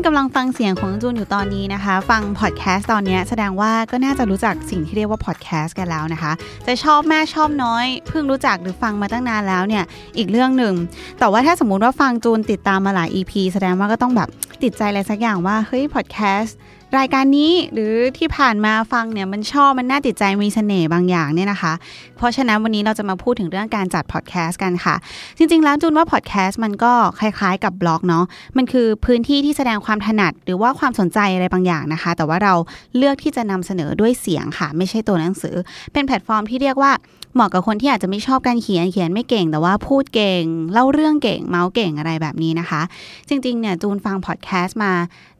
ณกำลังฟังเสียงของจูนอยู่ตอนนี้นะคะ ฟังพอดแคสต์ตอนนี้แสดงว่าก็น่าจะรู้จักสิ่งที่เรียกว่าพอดแคสต์กันแล้วนะคะ จะชอบแม่ชอบน้อย เพิ่งรู้จักหรือฟังมาตั้งนานแล้วเนี่ย อีกเรื่องหนึ่ง แต่ว่าถ้าสมมุติว่าฟังจูนติดตามมาหลาย EP แสดงว่าก็ต้องแบบติดใจอะไรสักอย่างว่าเฮ้ยพอดแคสต์ รายการนี้หรือที่ผ่านมาฟังเนี่ยมันชอบมันน่าติดใจมีเสน่ห์บางอย่างเนี่ยนะคะ เพราะฉะนั้นวันนี้เราจะมาพูดถึงเรื่องการจัดพอดแคสต์กันค่ะ จริง ๆ แล้วจูนว่าพอดแคสต์มันก็คล้ายๆ กับบล็อกเนาะมันคือพื้นที่ที่แสดงความถนัดหรือว่าความสนใจอะไรบางอย่างนะคะ แต่ว่าเราเลือกที่จะนำเสนอด้วยเสียงค่ะ ไม่ใช่ตัวหนังสือ เป็นแพลตฟอร์มที่เรียกว่าเหมาะกับคนที่อาจจะไม่ชอบการเขียนเขียนไม่เก่ง แต่ว่าพูดเก่ง เล่าเรื่องเก่งเมาท์เก่งอะไรแบบนี้นะคะ จริงๆเนี่ยจูนฟังพอดแคสต์มา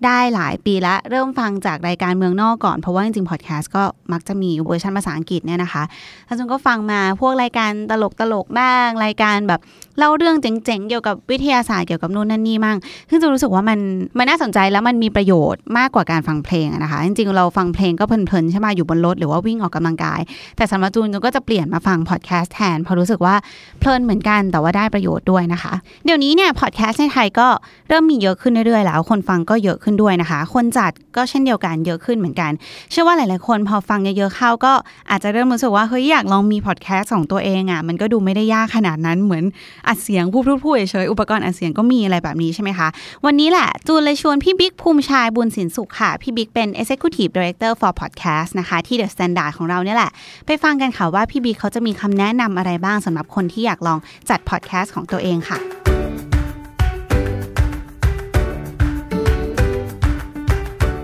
ได้หลายปีละเริ่มฟังจากรายการเมืองนอกก่อน เพราะว่าจริงๆพอดแคสต์ก็มักจะมีเวอร์ชันภาษาอังกฤษเนี่ยนะคะท่านจูนก็ฟังมาพวกรายการตลกตลกบ้าง รายการแบบเล่าเรื่องเจ๋งๆ เกี่ยวกับวิทยาศาสตร์เกี่ยวกับนู่นนั่นนี่มั่งซึ่งจูนรู้สึกว่ามันมันน่าสนใจแล้วมันมีประโยชน์มากกว่าการฟังเพลงนะคะ จริงๆ เราฟังเพลงก็เพลินๆ ใช่ไหมอยู่บนรถหรือว่าวิ่งออกกำลังกาย แต่สำหรับจูนจูนก็จะเปลี่ยนมาฟังพอดแคสต์แทนเพราะรู้สึกว่าเพลินเหมือนกันแต่ว่าได้ประโยชน์ด้วยนะคะ เดี๋ยวนี้เนี่ยพอดแคสต์ในไทยก็เริ่มมีเยอะขึ้นเรื่อยๆ แล้ว คนฟังก็เยอะขึ้นด้วยนะคะ คนจัดก็เช่นเดียวกันเยอะขึ้นเหมือนกัน เชื่อว่าหลายๆ คนพอฟังเยอะๆเข้าก็อาจจะเริ่มรู้สึกว่าเฮ้ยอยากลองมีพอดแคสต์ของตัวเองอะมันก็ดูไม่ได้ยากขนาดนั้นเหมือนอัดเสียงพูดพูดเฉยอุปกรณ์อัดเสียงก็มีอะไรแบบนี้ใช่ไหมคะ วันนี้แหละ จูนเลยชวนพี่บิ๊กภูมิชายบุญสินสุขค่ะ พี่บิ๊กเป็น Executive Director for Podcast นะคะ ที่ The Standard ของเราเนี่ยแหละ ไปฟังกันค่ะว่าพี่บิ๊กเขาจะมีคำแนะนำอะไรบ้างสำหรับคนที่อยากลองจัดพอดแคสต์ของตัวเองค่ะ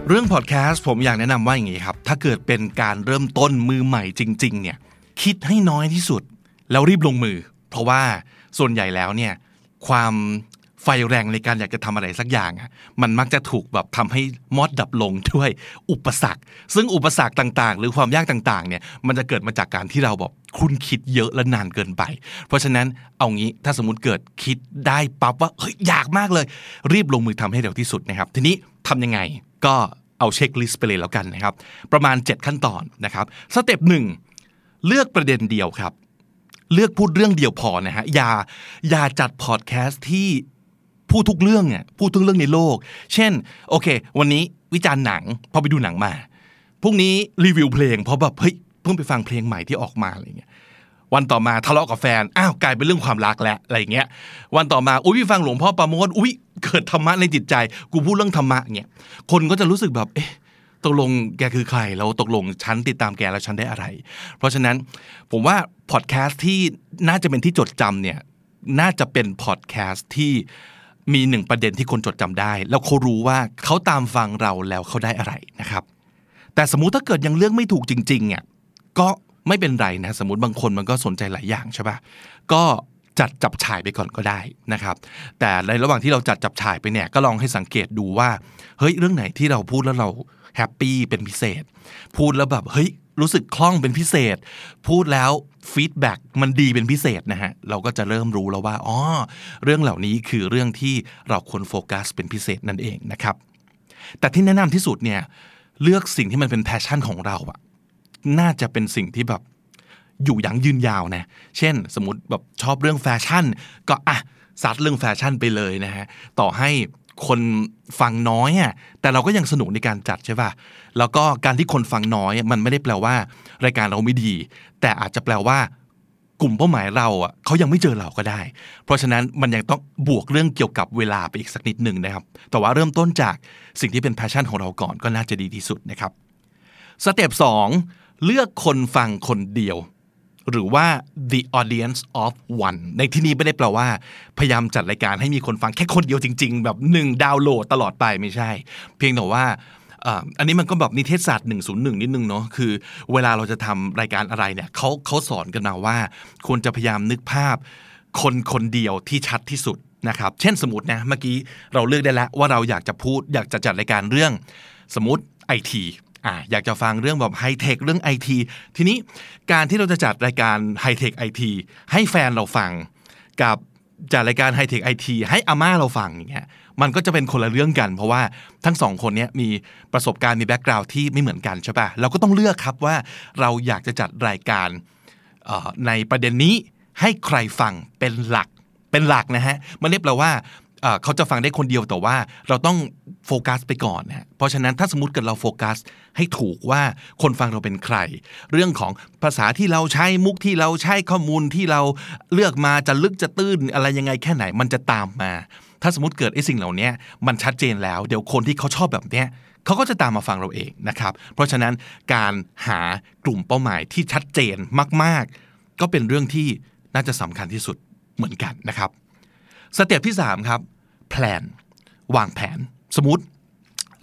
เรื่องพอดแคสต์ผมอยากแนะนำว่าอย่างนี้ครับ ถ้าเกิดเป็นการเริ่มต้นมือใหม่จริง ๆ เนี่ย คิดให้น้อยที่สุด แล้วรีบลงมือ เพราะว่า ส่วนใหญ่แล้วเนี่ยความไฟแรงในการอยากจะทำอะไรสักอย่างอะมันมักจะถูกแบบทำให้มอดดับลงด้วยอุปสรรค ซึ่งอุปสรรคต่างๆ หรือความยากต่างๆเนี่ยมันจะเกิดมาจากการที่เราแบบคุณคิดเยอะและนานเกินไป เพราะฉะนั้นเอางี้ถ้าสมมติเกิดคิดได้ปั๊บว่าเฮ้ยอยากมากเลย รีบลงมือทำให้เร็วที่สุดนะครับ ทีนี้ทำยังไงก็เอา checklist ไปเลยแล้วกันนะครับ ประมาณ 7 ขั้นตอนนะครับ step หนึ่งเลือกประเด็นเดียวครับ เลือกพูดเรื่องเดียวพอนะฮะอย่าอย่าจัดพอดแคสต์ที่พูดทุกเรื่องเนี่ยพูดทุกเรื่องในโลก เช่นโอเค วันนี้วิจารณ์หนังพอไปดูหนังมาพรุ่งนี้รีวิวเพลงเพราะแบบเฮ้ยเพิ่งไปฟังเพลงใหม่ที่ออกมาอะไรเงี้ยวันต่อมาทะเลาะกับแฟนอ้าวกลายเป็นเรื่องความรักแล้วอะไรเงี้ยวันต่อมาอุ้ยพี่ฟังหลวงพ่อประโมทอุ้ยเกิดธรรมะในจิตใจ กูพูดเรื่องธรรมะเงี้ยคนก็จะรู้สึกแบบเอ๊ะ ตกลงแกคือใคร แล้วตกลงฉันติดตามแกแล้วฉันได้อะไร เพราะฉะนั้นผมว่าพอดแคสต์ที่น่าจะเป็นที่จดจำเนี่ยน่าจะเป็นพอดแคสต์ที่มีหนึ่งประเด็นที่คนจดจำได้ แล้วเขารู้ว่าเขาตามฟังเราแล้วเขาได้อะไรนะครับ แต่สมมุติถ้าเกิดยังเลือกไม่ถูกจริงๆเนี่ยก็ไม่เป็นไรนะสมมติบางคนมันก็สนใจหลายอย่างใช่ปะก็จัดจับฉ่ายไปก่อนก็ได้นะครับ แต่ในระหว่างที่เราจัดจับฉ่ายไปเนี่ยก็ลองให้สังเกตดูว่าเฮ้ยเรื่องไหนที่เราพูดแล้วเรา happy เป็นพิเศษ พูดแล้วแบบเฮ้ยรู้สึกคล่องเป็นพิเศษ พูดแล้ว feedback มันดีเป็นพิเศษนะฮะ เราก็จะเริ่มรู้แล้วว่าอ๋อเรื่องเหล่านี้คือเรื่องที่เราควรโฟกัสเป็นพิเศษนั่นเองนะครับ แต่ที่แนะนำที่สุดเนี่ยเลือกสิ่งที่มันเป็น passion ของเราอะน่าจะเป็นสิ่งที่แบบอยู่ยั้งยืนยาวนะ เช่น สมมติแบบชอบเรื่องแฟชั่น ก็อะซัดเรื่องแฟชั่นไปเลยนะฮะ ต่อให้ คนฟังน้อยอะแต่เราก็ยังสนุกในการจัดใช่ป่ะแล้วก็การที่คนฟังน้อย มันไม่ได้แปลว่า รายการเราไม่ดี แต่อาจจะแปลว่ากลุ่มเป้าหมายเราอะเขายังไม่เจอเราก็ได้ เพราะฉะนั้นมันยังต้องบวกเรื่องเกี่ยวกับเวลาไปอีกสักนิดหนึ่งนะครับ แต่ว่าเริ่มต้นจากสิ่งที่เป็น passion ของเราก่อนก็น่าจะดีที่สุดนะครับ step สองเลือกคนฟังคนเดียว หรือว่า the audience of one ในที่นี้ไม่ได้แปลว่า พยายามจัดรายการให้มีคนฟังแค่คนเดียวจริง ๆ แบบหนึ่งดาวน์โหลดตลอดไปไม่ใช่ เพียงแต่ว่าอันนี้มันก็แบบนิเทศศาสตร์ 101 นิดนึงเนาะคือ เวลาเราจะทำรายการอะไรเนี่ยเขาเขาสอนกันมาว่าควรจะพยายามนึกภาพ คนคนเดียวที่ชัดที่สุดนะครับ เช่นสมมตินะเมื่อกี้เราเลือกได้แล้วว่าเราอยากจะพูด อยากจะจัดรายการเรื่อง สมมติไอที อ่าอยากจะฟังเรื่องแบบไฮเทคเรื่องไอทีทีนี้การที่เราจะจัดรายการไฮเทคไอทีให้แฟนเราฟัง กับจัดรายการไฮเทคไอทีให้อาม่าเราฟังอย่างเงี้ยมันก็จะเป็นคนละเรื่องกัน เพราะว่าทั้งสองคนเนี้ยมีประสบการณ์มี background ที่ไม่เหมือนกันใช่ปะเราก็ต้องเลือกครับว่าเราอยากจะจัดรายการในประเด็นนี้ให้ใครฟังเป็นหลักเป็นหลักนะฮะมันเรียกเราว่า เขาจะฟังได้คนเดียวแต่ว่าเราต้องโฟกัสไปก่อนนะเพราะฉะนั้นถ้าสมมติเกิดเราโฟกัสให้ถูกว่าคนฟังเราเป็นใคร เรื่องของภาษาที่เราใช้มุกที่เราใช้ข้อมูลที่เราเลือกมาจะลึกจะตื้นอะไรยังไงแค่ไหนมันจะตามมา ถ้าสมมติเกิดไอ้สิ่งเหล่านี้มันชัดเจนแล้วเดี๋ยวคนที่เขาชอบแบบเนี้ยเขาก็จะตามมาฟังเราเองนะครับ เพราะฉะนั้นการหากลุ่มเป้าหมายที่ชัดเจนมาก ๆ ก็เป็นเรื่องที่น่าจะสำคัญที่สุดเหมือนกันนะครับ step ที่3ครับ plan วางแผนสมมติ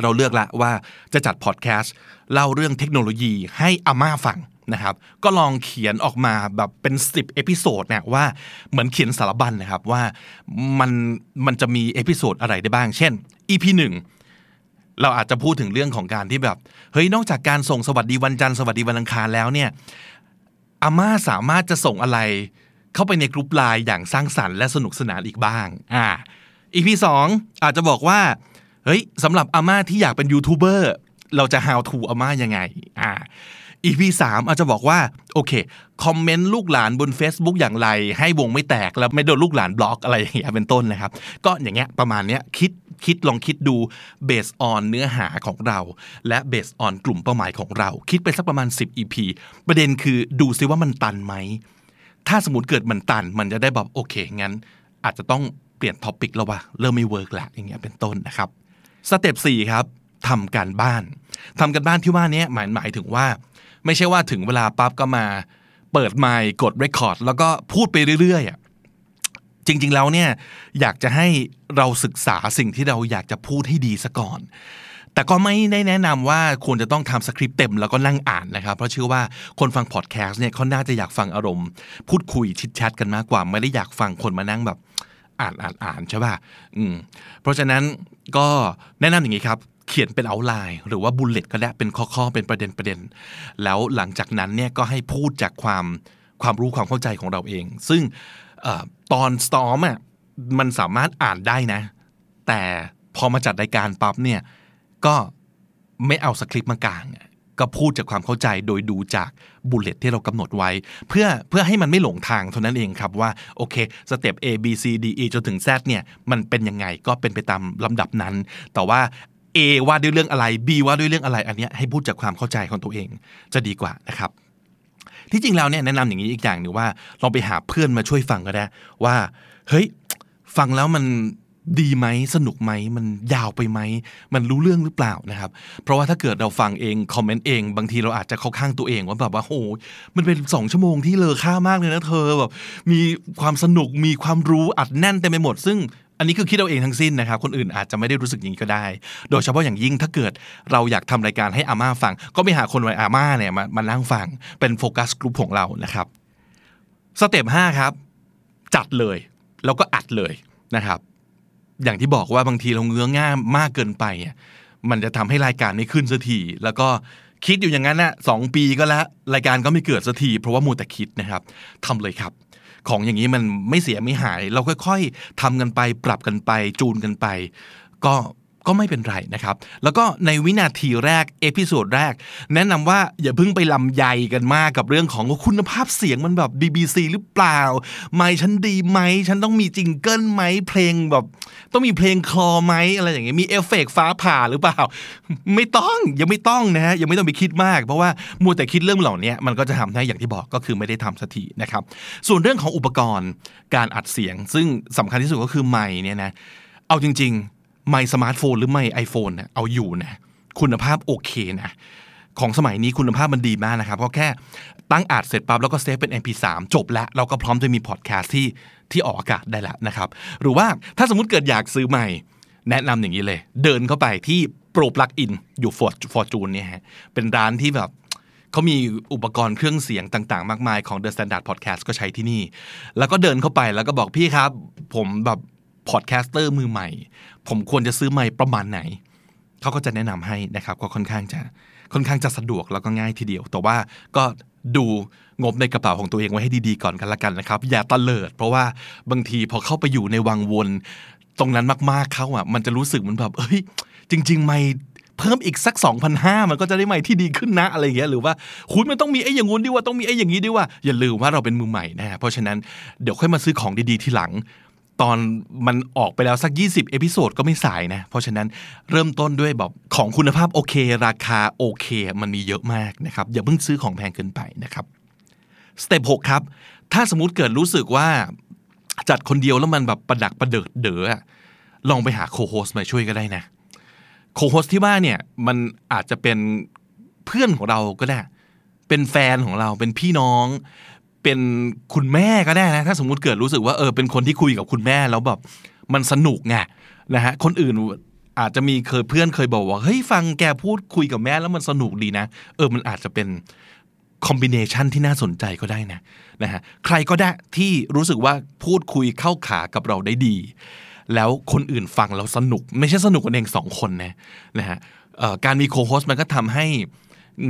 เราเลือกละว่าจะจัดพอดแคสต์เล่าเรื่องเทคโนโลยีให้อาม่าฟังนะครับก็ลองเขียนออกมาแบบเป็น 10 episode เนี่ยว่าเหมือนเขียนสารบัญนะครับว่ามันมันจะมี episode อะไรได้บ้าง เช่น EP 1 เราอาจจะพูดถึงเรื่องของการที่แบบ เฮ้ยนอกจากการส่งสวัสดีวันจันทร์สวัสดีวันอังคารแล้วเนี่ยอาม่าสามารถจะส่งอะไร เข้าไปในกลุ่มไลน์อย่างสร้างสรรค์และสนุกสนานอีกบ้างอ่า EP สองอาจจะบอกว่าเฮ้ยสำหรับอาม่าที่อยากเป็นยูทูบเบอร์เราจะ how to อาม่ายังไงอ่า EP 3อาจจะบอกว่า โอเค คอมเมนต์ลูกหลานบน Facebook อย่างไร ให้วงไม่แตกแล้วไม่โดนลูกหลานบล็อกอะไรอย่างเงี้ยเป็นต้นนะครับ ก็อย่างเงี้ยประมาณเนี้ยคิดคิดลองคิดดู based on เนื้อหาของเรา และ based on กลุ่มเป้าหมายของเรา คิดไปสักประมาณ 10 EP ประเด็นคือดูซิว่ามันตันไหม ถ้าสมมติเกิดมันตัน มันจะได้แบบโอเคงั้น อาจจะต้องเปลี่ยน topic แล้วว่าเริ่มไม่ work แล้วอย่างเงี้ยเป็นต้นนะครับ step สี่ครับทำการบ้านทำการบ้านที่ว่านี้หมายหมายถึงว่า ไม่ใช่ว่าถึงเวลาปั๊บก็มาเปิดไมค์กด record แล้วก็พูดไปเรื่อยๆอะจริง ๆ แล้วเนี่ยอยากจะให้เราศึกษาสิ่งที่เราอยากจะพูดให้ดีซะก่อน แต่ก็ไม่ได้แนะนำว่าควรจะต้องทำสคริปต์เต็มแล้วก็นั่งอ่านนะครับ เพราะเชื่อว่าคนฟังพอดแคสต์เนี่ยเขาน่าจะอยากฟังอารมณ์ พูดคุยชิดแชทกันมากกว่า ไม่ได้อยากฟังคนมานั่งแบบอ่านอ่านอ่านใช่ป่ะอืมเพราะฉะนั้นก็แนะนำอย่างนี้ครับเขียนเป็นเอาไลน์หรือว่าบุลเลตก็ได้เป็นข้อๆเป็นประเด็นประเด็น แล้วหลังจากนั้นเนี่ยก็ให้พูดจากความความรู้ความเข้าใจของเราเอง ซึ่งตอนซ้อมอะมันสามารถอ่านได้นะ แต่พอมาจัดรายการปั๊บเนี่ย ก็ไม่เอาสคริปต์มากลางก็พูดจากความเข้าใจโดยดูจาก bullet ที่เรากำหนดไว้ เพื่อเพื่อให้มันไม่หลงทางเท่านั้นเองครับว่าโอเคสเต็ป A B C D E จนถึง Z เนี่ยมันเป็นยังไงก็เป็นไปตามลำดับนั้น แต่ว่า A ว่าด้วยเรื่องอะไร B ว่าด้วยเรื่องอะไรอันนี้ให้พูดจากความเข้าใจของตัวเองจะดีกว่านะครับ ที่จริงแล้วเนี่ยแนะนำอย่างนี้อีกอย่างหนึ่งว่าลองไปหาเพื่อนมาช่วยฟังก็ได้ว่าเฮ้ยฟังแล้วมัน ดีไหมสนุกไหมมันยาวไปไหมมันรู้เรื่องหรือเปล่านะครับ เพราะว่าถ้าเกิดเราฟังเองคอมเมนต์เองบางทีเราอาจจะเข้าข้างตัวเองว่าแบบว่าโอ้มันเป็นสองชั่วโมงที่เลอค่ามากเลยนะเธอแบบมีความสนุกมีความรู้อัดแน่นเต็มไปหมด ซึ่งอันนี้คือคิดเอาเองทั้งสิ้นนะครับ คนอื่นอาจจะไม่ได้รู้สึกอย่างนี้ก็ได้ โดยเฉพาะอย่างยิ่งถ้าเกิดเราอยากทำรายการให้อาม่าฟัง ก็ไปหาคนวัยอาม่าเนี่ยมามานั่งฟังเป็นโฟกัสกลุ่มของเรานะครับสเต็ปห้าครับ จัดเลย แล้วก็อัดเลยนะครับ อย่างที่บอกว่าบางทีเราเงื้อง่ามมากเกินไปมันจะทำให้รายการไม่ขึ้นสักทีแล้วก็คิดอยู่อย่างนั้นนะสองปีก็แล้วรายการก็ไม่เกิดสักทีเพราะว่ามูแต่คิดนะครับทำเลยครับ ของอย่างนี้มันไม่เสียไม่หาย เราค่อยๆทำกันไป ปรับกันไป จูนกันไป ก็ ก็ไม่เป็นไรนะครับ แล้วก็ในวินาทีแรก episode แรก แนะนำว่าอย่าเพิ่งไปลำไยกันมากกับเรื่องของคุณภาพเสียงมันแบบ BBC หรือเปล่า ไมค์ฉันดีไหม ฉันต้องมี jingle ไหมเพลงแบบ ต้องมีเพลงคลอไหมอะไรอย่างเงี้ยมีเอฟเฟกต์ฟ้าผ่าหรือเปล่า ไม่ต้องยังไม่ต้องนะฮะยังไม่ต้องไปคิดมาก เพราะว่ามัวแต่คิดเรื่องเหล่านี้มันก็จะทำให้อย่างที่บอกก็คือไม่ได้ทำสักทีนะครับ ส่วนเรื่องของอุปกรณ์การอัดเสียง ซึ่งสำคัญที่สุดก็คือไมค์เนี่ยนะเอาจริง ๆ ไมค์สมาร์ทโฟนหรือไมค์ไอโฟนเนี่ยเอาอยู่นะคุณภาพโอเคนะของสมัยนี้คุณภาพมันดีมากนะครับก็แค่ตั้งอัดเสร็จปั๊บแล้วก็เซฟเป็น MP3 จบแล้ว เราก็พร้อมจะมีพอดแคสต์ที่ที่ออกอากาศได้แล้วนะครับ หรือว่าถ้าสมมติเกิดอยากซื้อไมค์ แนะนำอย่างนี้เลย เดินเข้าไปที่ProPlugin อยู่ฟอร์ฟอร์จูนเนี่ยฮะเป็นร้านที่แบบเขามีอุปกรณ์เครื่องเสียงต่างๆ มากมายของ The Standard Podcast ก็ใช้ที่นี่ แล้วก็เดินเข้าไปแล้วก็บอกพี่ครับ ผมแบบ podcaster มือใหม่ ผมควรจะซื้อไมค์ประมาณไหน เขาก็จะแนะนำให้นะครับ ก็ค่อนข้างจะค่อนข้างจะสะดวกแล้วก็ง่ายทีเดียว แต่ว่าก็ดูงบในกระเป๋าของตัวเองไว้ให้ดีๆก่อนกันละกันนะครับ อย่าเตลิด เพราะว่าบางทีพอเข้าไปอยู่ในวังวนตรงนั้นมากๆเขาอะ มันจะรู้สึกเหมือนแบบ เอ้ย จริง ๆ ไม่เพิ่มอีกสัก 2,500 มันก็จะได้ไมค์ที่ดีขึ้นนะอะไรอย่างเงี้ยหรือว่าคุณมันต้องมีไอ้อย่างงู้นดิวะต้องมีไอ้อย่างนี้ดิวะอย่าลืมว่าเราเป็นมือใหม่นะเพราะฉะนั้นเดี๋ยวค่อยมาซื้อของดีๆทีหลัง ตอนมันออกไปแล้วสัก 20 episode ก็ไม่สายนะ เพราะฉะนั้นเริ่มต้นด้วยแบบของคุณภาพโอเค ราคาโอเค มันมีเยอะมากนะครับ อย่าเพิ่งซื้อของแพงเกินไปนะครับสเต็ปหกครับ ถ้าสมมติเกิดรู้สึกว่าจัดคนเดียวแล้วมันแบบประดักประเดิดเด๋อลองไปหาโคโฮสมาช่วยก็ได้นะโคโฮสที่ว่าเนี่ยมันอาจจะเป็นเพื่อนของเราก็ได้ เป็นแฟนของเราเป็นพี่น้อง เป็นคุณแม่ก็ได้นะ ถ้าสมมุติเกิดรู้สึกว่าเออเป็นคนที่คุยกับคุณแม่แล้วแบบมันสนุกไงนะฮะคนอื่นอาจจะมีเคยเพื่อนเคยบอกว่าเฮ้ยฟังแกพูดคุยกับแม่แล้วมันสนุกดีนะ เออมันอาจจะเป็นคอมบิเนชันที่น่าสนใจก็ได้นะนะฮะใครก็ได้ที่รู้สึกว่าพูดคุยเข้าขากับเราได้ดี แล้วคนอื่นฟังแล้วสนุก ไม่ใช่สนุกกันเองสองคนนะนะฮะการมีโคโฮสมันก็ทำให้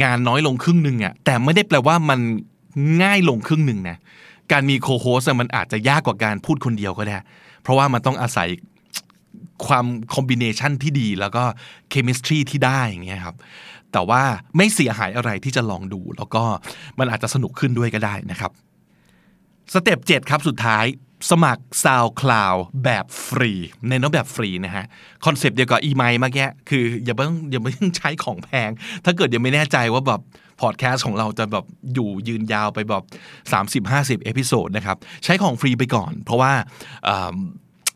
งานน้อยลงครึ่งหนึ่งอะแต่ไม่ได้แปลว่ามัน ง่ายลงครึ่งหนึ่งนะการมีโคโฮสมันอาจจะยากกว่าการพูดคนเดียวก็ได้ เพราะว่ามันต้องอาศัยความcombination ที่ดีแล้วก็ chemistry ที่ได้อย่างเงี้ยครับแต่ว่าไม่เสียหายอะไรที่จะลองดู แล้วก็มันอาจจะสนุกขึ้นด้วยก็ได้นะครับสเต็ป7ครับสุดท้ายสมัคร SoundCloud แบบฟรีในน้องแบบฟรีนะฮะคอนเซปต์เดียวกับไอ้ไมค์เมื่อกี้คืออย่าเพิ่งอย่าเพิ่งใช้ของแพง ถ้าเกิดยังไม่แน่ใจว่าแบบพอดแคสต์ของเราจะแบบอยู่ยืนยาวไปแบบ30-50 episode นะครับ ใช้ของฟรีไปก่อน เพราะว่า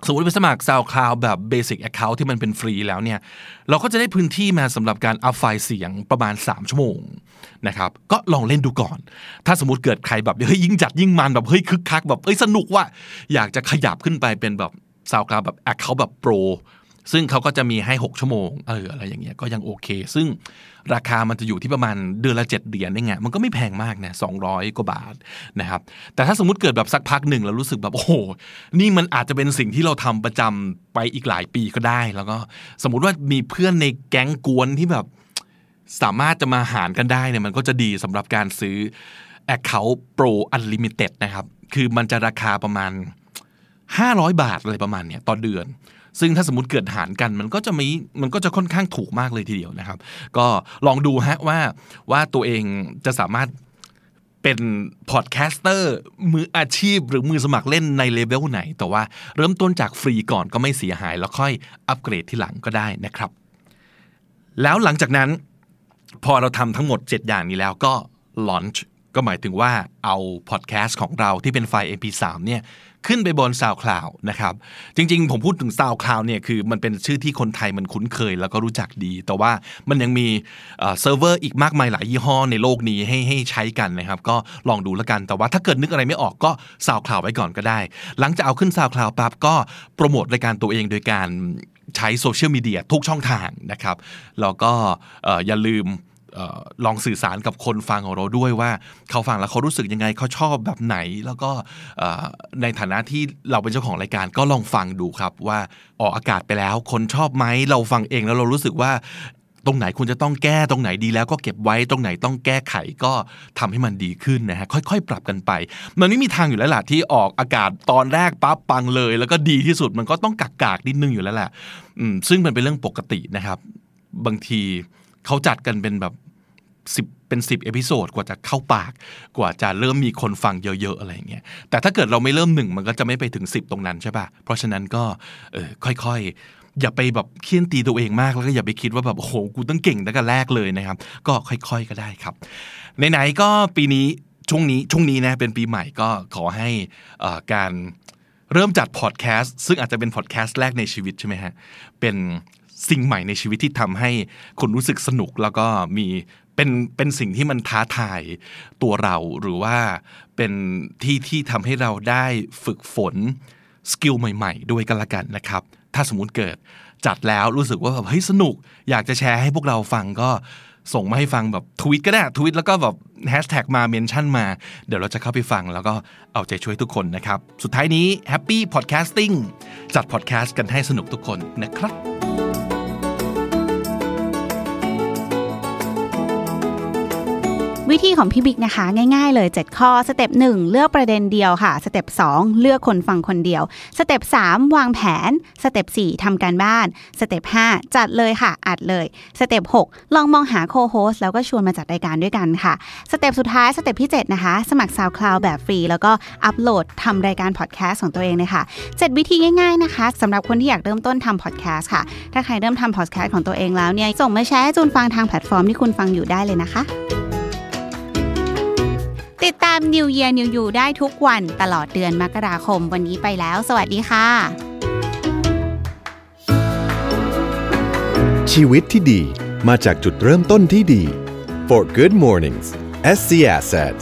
สมมติไปสมัคร SoundCloud แบบ Basic Account ที่มันเป็นฟรีแล้วเนี่ย เราก็จะได้พื้นที่มาสำหรับการอัพไฟล์เสียงประมาณ 3 ชั่วโมงนะครับ ก็ลองเล่นดูก่อน ถ้าสมมติเกิดใครแบบเฮ้ยยิ่งจัดยิ่งมันแบบเฮ้ยคึกคักแบบเฮ้ยสนุกว่ะอยากจะขยับขึ้นไปเป็นแบบ SoundCloud แบบ Account แบบโปร ซึ่งเขาก็จะมีให้ 6 ชั่วโมงเอออะไรอย่างเงี้ยก็ยังโอเค ซึ่งราคามันจะอยู่ที่ประมาณเดือนละ 7เหรียญนี่ไงมันก็ไม่แพงมากนะ200 กว่าบาทนะครับแต่ถ้าสมมติเกิดแบบสักพักหนึ่งแล้วรู้สึกแบบโอ้โหนี่มันอาจจะเป็นสิ่งที่เราทำประจำไปอีกหลายปีก็ได้ แล้วก็สมมุติว่ามีเพื่อนในแก๊งกวนที่แบบสามารถจะมาหารกันได้เนี่ยมันก็จะดีสำหรับการซื้อ Account Pro Unlimited นะครับ คือมันจะราคาประมาณ 500 บาทอะไรประมาณเนี้ยต่อเดือน ซึ่งถ้าสมมติเกิดหารกันมันก็จะมีมันก็จะค่อนข้างถูกมากเลยทีเดียวนะครับ ก็ลองดูฮะว่าว่าตัวเองจะสามารถเป็น podcaster มืออาชีพหรือมือสมัครเล่นในเลเวลไหน แต่ว่าเริ่มต้นจากฟรีก่อนก็ไม่เสียหาย แล้วค่อยอัปเกรดทีหลังก็ได้นะครับ แล้วหลังจากนั้น พอเราทำทั้งหมด 7 อย่างนี้แล้วก็ launch ก็หมายถึงว่าเอาพอดแคสต์ของเราที่เป็นไฟล์ MP3 เนี่ยขึ้นไปบน SoundCloud นะครับ จริงๆ ผมพูดถึง SoundCloud เนี่ยคือมันเป็นชื่อที่คนไทยมันคุ้นเคยแล้วก็รู้จักดี แต่ว่ามันยังมีเซิร์ฟเวอร์อีกมากมายหลายยี่ห้อในโลกนี้ให้ให้ใช้กันนะครับ ก็ลองดูแล้วกันแต่ว่าถ้าเกิดนึกอะไรไม่ออกก็ SoundCloud ไว้ก่อนก็ได้ หลังจากเอาขึ้น SoundCloud ปั๊บก็โปรโมทรายการตัวเองโดยการใช้โซเชียลมีเดียทุกช่องทางนะครับแล้วก็อย่าลืม ลองสื่อสารกับคนฟังของเราด้วยว่า เขาฟังแล้วเขารู้สึกยังไงเขาชอบแบบไหน แล้วก็ในฐานะที่เราเป็นเจ้าของรายการก็ลองฟังดูครับว่าออกอากาศไปแล้ว คนชอบไหมเราฟังเองแล้วเรารู้สึกว่าตรงไหนควรจะต้องแก้ตรงไหนดีแล้วก็เก็บไว้ตรงไหนต้องแก้ไขก็ทำให้มันดีขึ้นนะฮะค่อยๆ ปรับกันไป มันไม่มีทางอยู่แล้วล่ะที่ออกอากาศตอนแรกปั๊บปังเลย แล้วก็ดีที่สุดมันก็ต้องกักกากนิดนึงอยู่แล้วแหละซึ่งมันเป็นเรื่องปกตินะครับ บางทีเขาจัดกันเป็นแบบ สิบเป็นสิบ episode กว่าจะเข้าปาก กว่าจะเริ่มมีคนฟังเยอะๆอะไรเงี้ยแต่ถ้าเกิดเราไม่เริ่มหนึ่งมันก็จะไม่ไปถึงสิบตรงนั้นใช่ปะเพราะฉะนั้นก็เออค่อยๆ อย่าไปแบบเคี่ยนตีตัวเองมากแล้วก็อย่าไปคิดว่าแบบโอ้โหกูต้องเก่งตั้งแต่แรกเลยนะครับ ก็ค่อยๆก็ได้ครับไหนๆก็ปีนี้ช่วงนี้ช่วงนี้นะเป็นปีใหม่ก็ขอให้การเริ่มจัดพอดแคสต์ซึ่งอาจจะเป็นพอดแคสต์แรกในชีวิตใช่ไหมฮะเป็น สิ่งใหม่ในชีวิตที่ทำให้คุณรู้สึกสนุกแล้วก็มีเป็นเป็นสิ่งที่มันท้าทายตัวเราหรือว่าเป็นที่ที่ทำให้เราได้ฝึกฝน skill ใหม่ๆ ด้วยกันละกันนะครับ ถ้าสมมุติเกิดจัดแล้วรู้สึกว่าแบบเฮ้ยสนุก อยากจะแชร์ให้พวกเราฟังก็ส่งมาให้ฟังแบบทวีตก็ได้ทวีตแล้วก็แบบแฮชแท็กมา mention มา เดี๋ยวเราจะเข้าไปฟังแล้วก็เอาใจช่วยทุกคนนะครับ สุดท้ายนี้ happy podcasting จัดพอดแคสต์กันให้สนุกทุกคนนะครับ วิธีของพี่บิ๊กนะคะ ง่ายๆเลย 7 ข้อสเต็ป1เลือกประเด็นเดียวค่ะสเต็ป2เลือกคนฟังคนเดียวสเต็ป3วางแผนสเต็ป4ทำการบ้านสเต็ป5จัดเลยค่ะ อัดเลยสเต็ป6ลองมองหา co-host แล้วก็ชวนมาจัดรายการด้วยกันค่ะสเต็ปสุดท้ายสเต็ปที่ 7 นะคะ สมัคร SoundCloud แบบฟรี แล้วก็อัปโหลดทำรายการพอดแคสต์ของตัวเองเลยค่ะ 7 วิธีง่ายๆนะคะสำหรับคนที่อยากเริ่มต้นทำพอดแคสต์ค่ะถ้าใครเริ่มทำพอดแคสต์ของตัวเองแล้วเนี่ยส่งมาแชร์ให้จูนฟังทางแพลตฟอร์มที่คุณฟังอยู่ได้เลยนะคะ ติดตาม New Year New You ได้ทุกวันตลอดเดือนมกราคมวันนี้ไปแล้ว สวัสดีค่ะ ชีวิตที่ดีมาจากจุดเริ่มต้นที่ดี For Good Mornings SC Asset